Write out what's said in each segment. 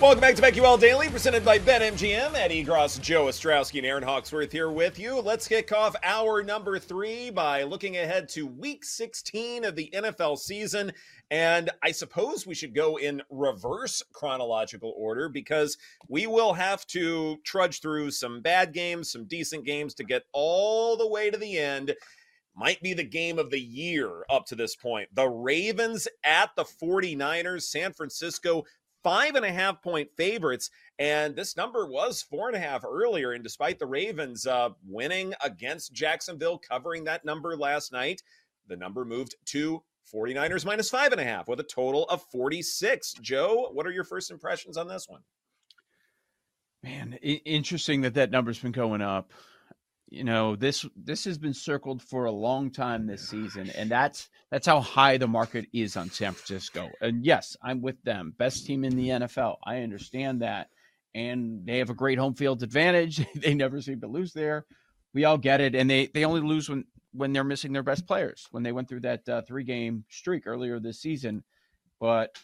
Welcome back to BetQL Daily, presented by BetMGM. Ed Egros, Joe Ostrowski, and Erin Hawksworth here with you. Let's kick off hour number three by looking ahead to week 16 of the NFL season. And I suppose we should go in reverse chronological order because we will have to trudge through some bad games, some decent games to get all the way to the end might be the game of the year up to this point. The Ravens at the 49ers, San Francisco five and a half point favorites. And this number was four and a half earlier. And despite the Ravens uh, winning against Jacksonville, covering that number last night, the number moved to 49ers minus five and a half with a total of 46. Joe, what are your first impressions on this one? Man, interesting that that number's been going up you know this this has been circled for a long time this season and that's that's how high the market is on San Francisco and yes I'm with them best team in the NFL I understand that and they have a great home field advantage they never seem to lose there we all get it and they they only lose when when they're missing their best players when they went through that uh, three game streak earlier this season but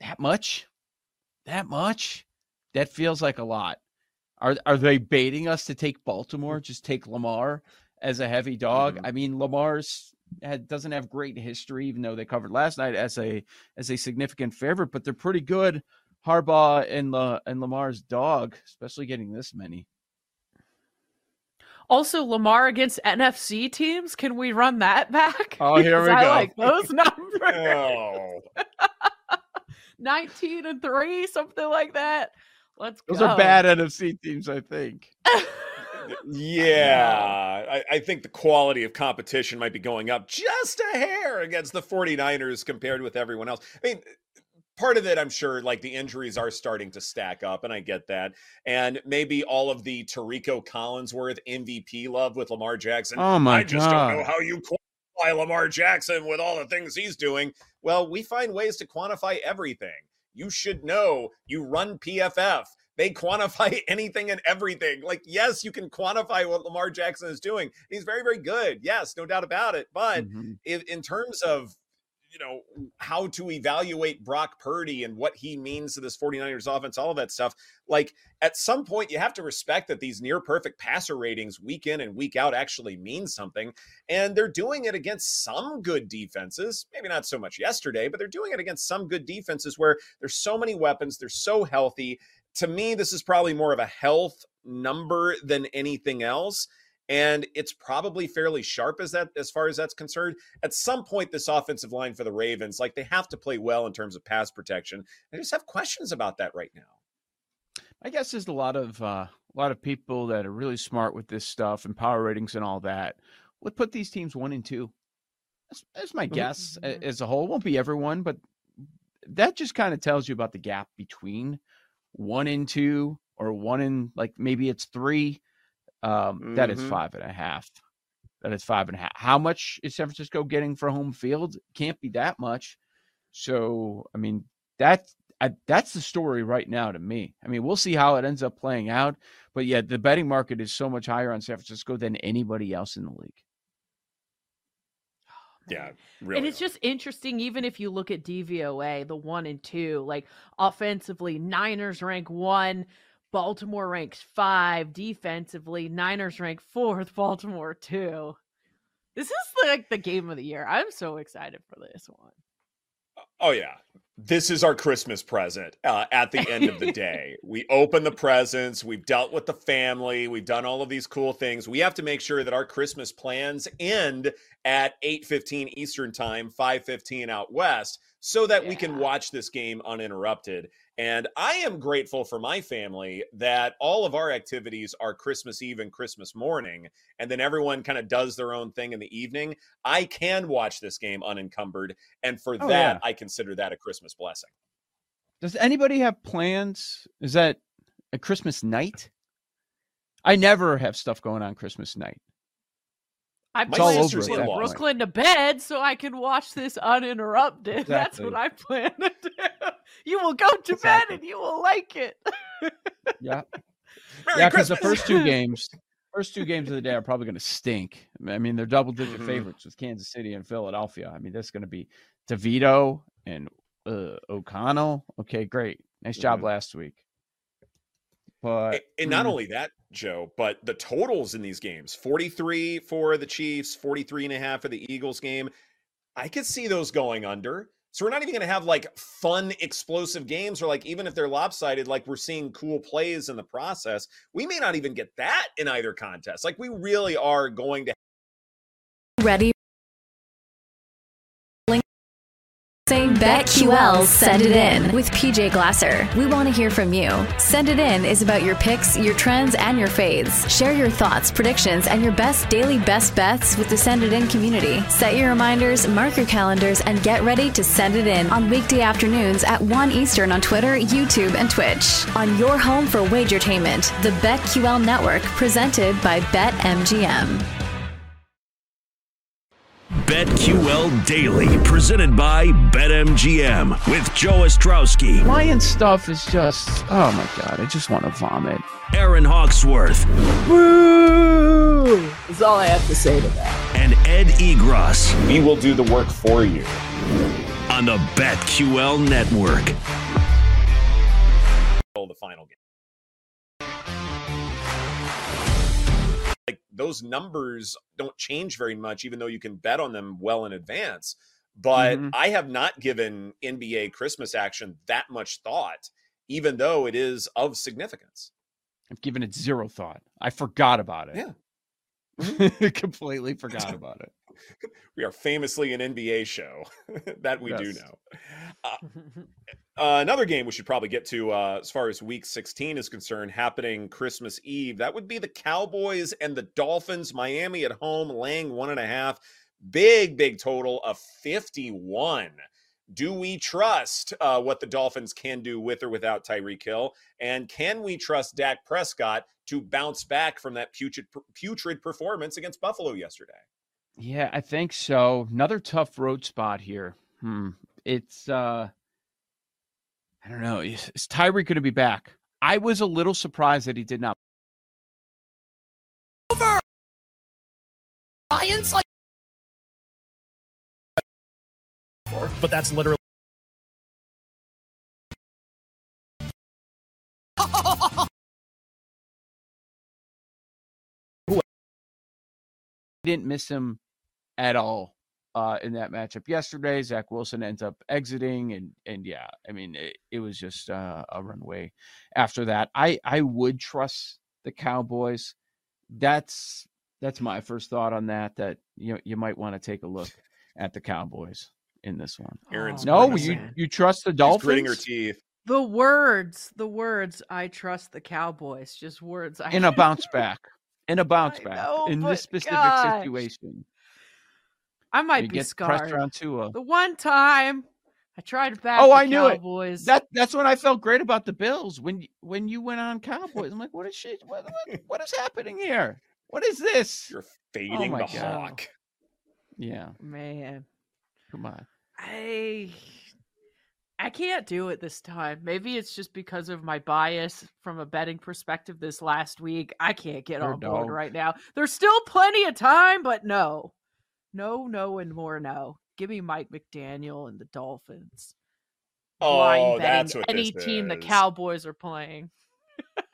that much that much that feels like a lot are are they baiting us to take Baltimore? Just take Lamar as a heavy dog. Mm-hmm. I mean, Lamar's had, doesn't have great history, even though they covered last night as a as a significant favorite, but they're pretty good. Harbaugh and La, and Lamar's dog, especially getting this many. Also, Lamar against NFC teams. Can we run that back? Oh, here we I go. like those numbers. oh. 19 and 3, something like that. Let's Those go. are bad NFC teams, I think. yeah, I, I, think the quality of competition might be going up just a hair against the 49ers compared with everyone else. I mean, part of it, I'm sure, like the injuries are starting to stack up, and I get that. And maybe all of the Tirico Collinsworth MVP love with Lamar Jackson. Oh my I just God. don't know how you quantify Lamar Jackson with all the things he's doing. Well, we find ways to quantify everything you should know you run PFF. They quantify anything and everything. Like, yes, you can quantify what Lamar Jackson is doing. He's very, very good. Yes, no doubt about it. But mm-hmm. in, in terms of you know how to evaluate Brock Purdy and what he means to this 49ers offense, all of that stuff. Like at some point you have to respect that these near perfect passer ratings week in and week out actually mean something. And they're doing it against some good defenses, maybe not so much yesterday, but they're doing it against some good defenses where there's so many weapons, they're so healthy. To me, this is probably more of a health number than anything else and it's probably fairly sharp as that as far as that's concerned. At some point, this offensive line for the Ravens, like they have to play well in terms of pass protection. I just have questions about that right now. I guess there's a lot of uh, a lot of people that are really smart with this stuff and power ratings and all that would put these teams one and two. That's, that's my guess mm-hmm. as a whole. It won't be everyone, but that just kind of tells you about the gap between one and two or one and like maybe it's three um, mm-hmm. that is mm-hmm. five and a half. That is five and a half. How much is San Francisco getting for home field? Can't be that much. So, I mean, that's I, that's the story right now to me. I mean, we'll see how it ends up playing out, but yeah, the betting market is so much higher on San Francisco than anybody else in the league. Yeah, really. And it's just interesting, even if you look at DVOA, the one and two, like offensively, Niners rank one, Baltimore ranks five defensively. Niners rank fourth. Baltimore two. This is like the game of the year. I'm so excited for this one. Oh yeah, this is our Christmas present. Uh, at the end of the day, we open the presents. We've dealt with the family. We've done all of these cool things. We have to make sure that our Christmas plans end at eight fifteen Eastern time, five fifteen out west, so that we can watch this game uninterrupted. And I am grateful for my family that all of our activities are Christmas Eve and Christmas morning, and then everyone kind of does their own thing in the evening. I can watch this game unencumbered, and for Oh, that, yeah. I consider that a Christmas blessing. Does anybody have plans? Is that a Christmas night? I never have stuff going on Christmas night. I My plan sister's to put in-laws- Brooklyn to bed so I can watch this uninterrupted. That's what I plan to do. You will go to Exactly. bed and you will like it. Yeah. Merry yeah, because the first two games, first two games of the day are probably going to stink. I mean, they're double digit Mhm. favorites with Kansas City and Philadelphia. I mean, that's going to be DeVito and uh, O'Connell. Okay, great, nice job Mhm. last week. But and not mm, only that, Joe, but the totals in these games 43 for the Chiefs, 43 and a half for the Eagles game. I could see those going under. So we're not even going to have like fun, explosive games, or like even if they're lopsided, like we're seeing cool plays in the process. We may not even get that in either contest. Like we really are going to Ready? BetQL Send It In with PJ Glasser. We want to hear from you. Send It In is about your picks, your trends, and your fades. Share your thoughts, predictions, and your best daily best bets with the Send It In community. Set your reminders, mark your calendars, and get ready to send it in on weekday afternoons at 1 Eastern on Twitter, YouTube, and Twitch. On your home for wagertainment, the BetQL Network, presented by BetMGM. BetQL Daily, presented by BetMGM with Joe Ostrowski, Lion stuff is just oh my god, I just want to vomit. Erin Hawksworth, Boo! That's all I have to say to that. and Ed Egros we will do the work for you. on the BetQL Network. the final game. Those numbers don't change very much, even though you can bet on them well in advance. But Mhm. I have not given NBA Christmas action that much thought, even though it is of significance. I've given it zero thought. I forgot about it. Yeah. Completely forgot about it. We are famously an NBA show that we do know. Uh, Uh, another game we should probably get to uh, as far as week 16 is concerned, happening Christmas Eve. That would be the Cowboys and the Dolphins. Miami at home, laying one and a half. Big, big total of 51. Do we trust uh, what the Dolphins can do with or without Tyreek Hill? And can we trust Dak Prescott to bounce back from that putrid, putrid performance against Buffalo yesterday? Yeah, I think so. Another tough road spot here. Hmm. It's uh I don't know. Is, is Tyreek going to be back? I was a little surprised that he did not. But that's literally Didn't miss him at all uh in that matchup yesterday. Zach Wilson ends up exiting and and yeah, I mean it, it was just uh, a runway after that. I I would trust the Cowboys. That's that's my first thought on that that you know, you might want to take a look at the Cowboys in this one. Erin's Oh, No, you you trust the She's Dolphins? gritting her teeth. The words, the words. I trust the Cowboys. Just words. I in a bounce back. In a bounce back. know, in this specific gosh. situation. I You might be get scarred. pressure on Tua. The one time I tried to back Oh, the I knew it. Cowboys. That that's when I felt great about the Bills when y- when you went on Cowboys. I'm like, what is shit? What, what, what is happening here? What is this? You're oh fading my the God. hawk. Yeah, man. come on. I I can't do it this time. Maybe it's just because of my bias from a betting perspective this last week. I can't get You're a on board right now. There's still plenty of time, but no. No, no, and more no. Give me Mike McDaniel and the Dolphins. Oh, Blind that's what any team the. Cowboys are playing.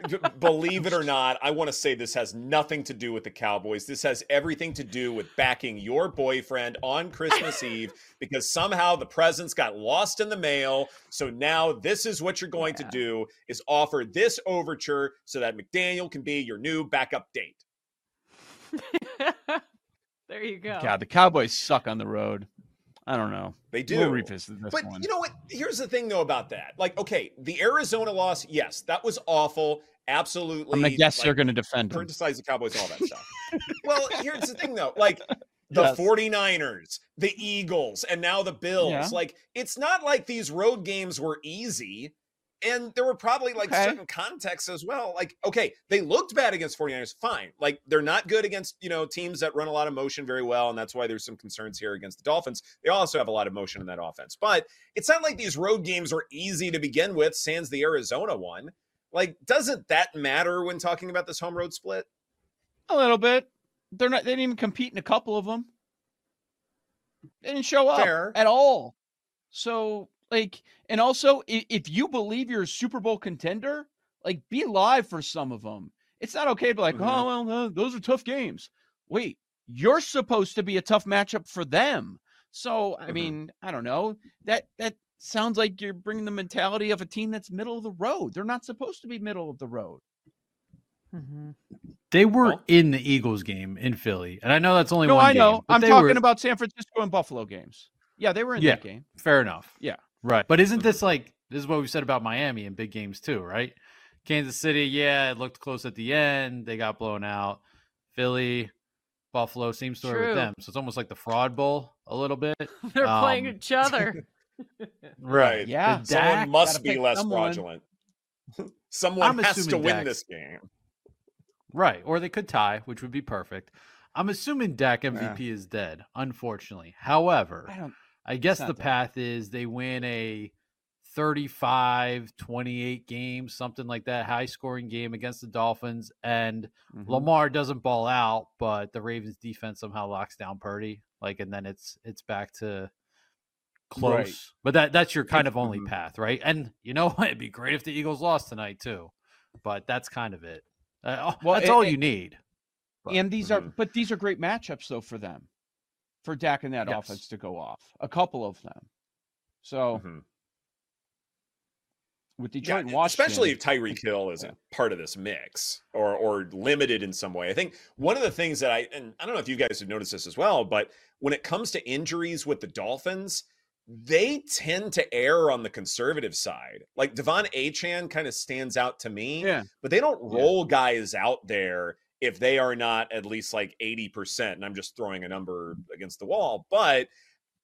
B- believe it or not, I want to say this has nothing to do with the Cowboys. This has everything to do with backing your boyfriend on Christmas Eve because somehow the presents got lost in the mail. So now this is what you're going Yeah. to do is offer this overture so that McDaniel can be your new backup date. there you go. God, the Cowboys suck on the road. I don't know. They do. We'll revisit this But one. you know what? Here's the thing though about that. Like, okay, the Arizona loss, yes, that was awful. Absolutely. I'm gonna guess like, they're going to defend criticize the Cowboys all that stuff. well, here's the thing though. Like the Yes. 49ers, the Eagles, and now the Bills. Yeah. Like, it's not like these road games were easy. And there were probably like Okay. certain contexts as well. Like, okay, they looked bad against 49ers, fine. Like, they're not good against, you know, teams that run a lot of motion very well. And that's why there's some concerns here against the Dolphins. They also have a lot of motion in that offense. But it's not like these road games were easy to begin with, sans the Arizona one. Like, doesn't that matter when talking about this home road split? A little bit. They're not. They didn't even compete in a couple of them. They didn't show up Fair. at all. So, like, and also, if, you believe you're a Super Bowl contender, like, be live for some of them. It's not okay to be like, Mhm. oh well, no, those are tough games. Wait, you're supposed to be a tough matchup for them. So, I Mhm. mean, I don't know. That that sounds like you're bringing the mentality of a team that's middle of the road. They're not supposed to be middle of the road. Mm-hmm. They were Well- in the Eagles game in Philly, and I know that's only one. No, I know. game, I'm talking were- about San Francisco and Buffalo games. Yeah, they were in Yeah. that game. Fair enough. Yeah. Right. But isn't this like this is what we said about Miami in big games too, right? Kansas City, yeah, it looked close at the end. They got blown out. Philly, Buffalo, same story True. with them. So it's almost like the fraud bowl a little bit. They're playing Um, each other. Right. Yeah. Someone must be less someone. fraudulent. Someone I'm has to win Dak- this game. Right. Or they could tie, which would be perfect. I'm assuming Dak MVP is dead, unfortunately. However, I don't. I guess the that. path is they win a 35 28 game, something like that, high scoring game against the Dolphins. And Mhm. Lamar doesn't ball out, but the Ravens defense somehow locks down Purdy. Like, and then it's it's back to close. Right. But that that's your kind of only Mhm. path, right? And you know? It'd be great if the Eagles lost tonight too. But that's kind of it. Uh, Well, that's a- all a- you need. But- And these are, Mhm. but these are great matchups though for them, for Dak and that Yes. offense to go off. A couple of them. So Mhm. with Yeah, Detroit and Washington, especially if Tyreek Hill isn't part of this mix or or limited in some way. I think one of the things that I and I don't know if you guys have noticed this as well, but when it comes to injuries with the Dolphins, they tend to err on the conservative side. Like De'Von Achane kind of stands out to me, yeah, but they don't Yeah. roll guys out there if they are not at least like 80%. And I'm just throwing a number against the wall, but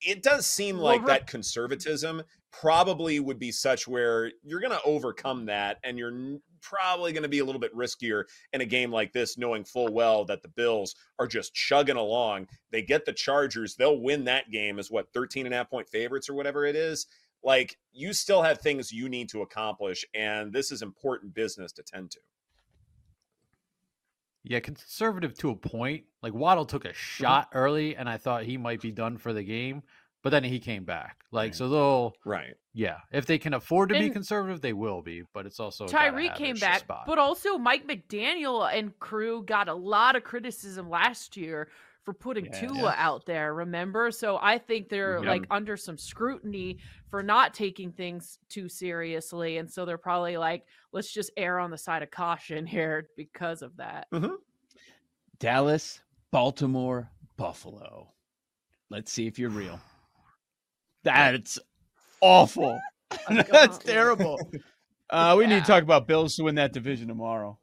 it does seem Well, like that conservatism probably would be such where you're going to overcome that and you're probably going to be a little bit riskier in a game like this knowing full well that the bills are just chugging along. They get the chargers they'll win that game as what 13 and a half point favorites or whatever it is. Like you still have things you need to accomplish and this is important business to tend to Yeah, conservative to a point. Like Waddle took a uh-huh. shot early, and I thought he might be done for the game, but then he came back. Like Yeah. so, they'll right yeah, if they can afford to be conservative, they will be. But it's also Tyreek came back, spot. but also Mike McDaniel and crew got a lot of criticism last year for putting Yeah. Tua Yeah. out there, remember? So I think they're Yeah. like under some scrutiny for not taking things too seriously. And so they're probably like, let's just err on the side of caution here because of that. Dallas, Baltimore, Buffalo. Let's see if you're real. That's awful. That's terrible. Uh, we need to talk about Bills to win that division tomorrow.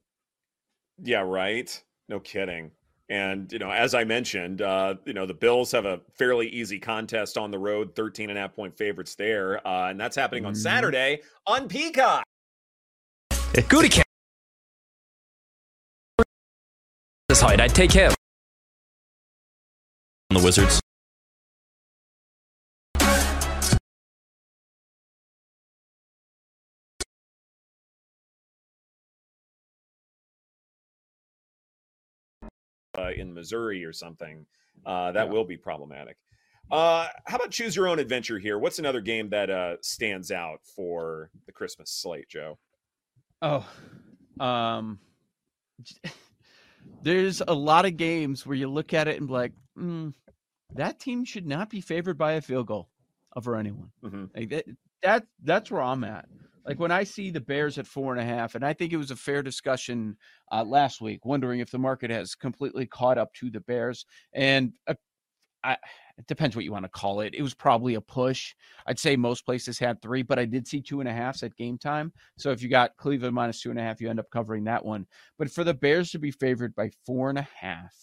yeah right no kidding and you know as i mentioned uh you know the bills have a fairly easy contest on the road 13 and a half point favorites there uh and that's happening on Mhm. saturday on peacock Goody cat. This height, I'd take him. On the Wizards. Uh, in Missouri or something, uh, that Yeah. will be problematic. Uh, how about choose your own adventure here? What's another game that uh, stands out for the Christmas slate, Joe? Oh, Um, there's a lot of games where you look at it and be like, mm, that team should not be favored by a field goal over anyone. Mhm. Like that, that that's where I'm at. Like when I see the Bears at four and a half, and I think it was a fair discussion uh, last week, wondering if the market has completely caught up to the Bears. And uh, I, it depends what you want to call it. It was probably a push. I'd say most places had three, but I did see two and a halfs at game time. So if you got Cleveland minus two and a half, you end up covering that one. But for the Bears to be favored by four and a half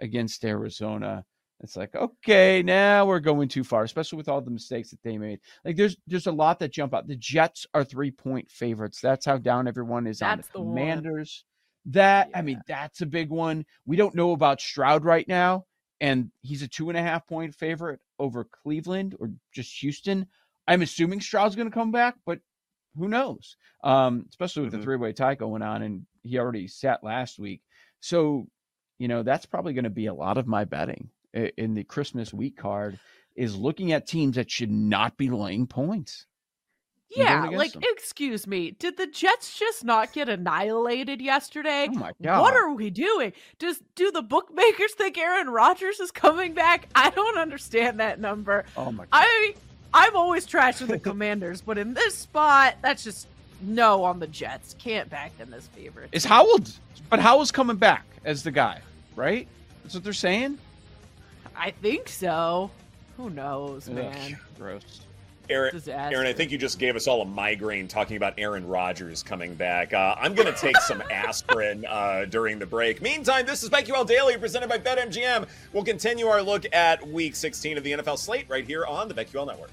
against Arizona, it's like, okay, now we're going too far, especially with all the mistakes that they made. Like there's there's a lot that jump out. The Jets are three point favorites. That's how down everyone is That's on the one. Commanders. That I mean, that's a big one. We don't know about Stroud right now, and he's a two and a half point favorite over Cleveland or just Houston. I'm assuming Stroud's going to come back, but who knows? Um, especially with Mhm. the three way tie going on, and he already sat last week. So, you know, that's probably going to be a lot of my betting in the Christmas week card is looking at teams that should not be laying points. Yeah, like them. excuse me, did the Jets just not get annihilated yesterday? Oh my god. What are we doing? Does do the bookmakers think Aaron Rodgers is coming back? I don't understand that number. Oh my God. I I'm always trashing the Commanders, but in this spot, that's just no on the Jets. Can't back them as favorites. Is Howell, but Howell's coming back as the guy, right? That's what they're saying. I think so. Who knows, Ugh, man? gross. Erin, Disaster. Erin, I think you just gave us all a migraine talking about Aaron Rodgers coming back. Uh, I'm going to take some aspirin uh, during the break. Meantime, this is BetQL Daily presented by BetMGM. We'll continue our look at Week 16 of the NFL slate right here on the BetQL Network.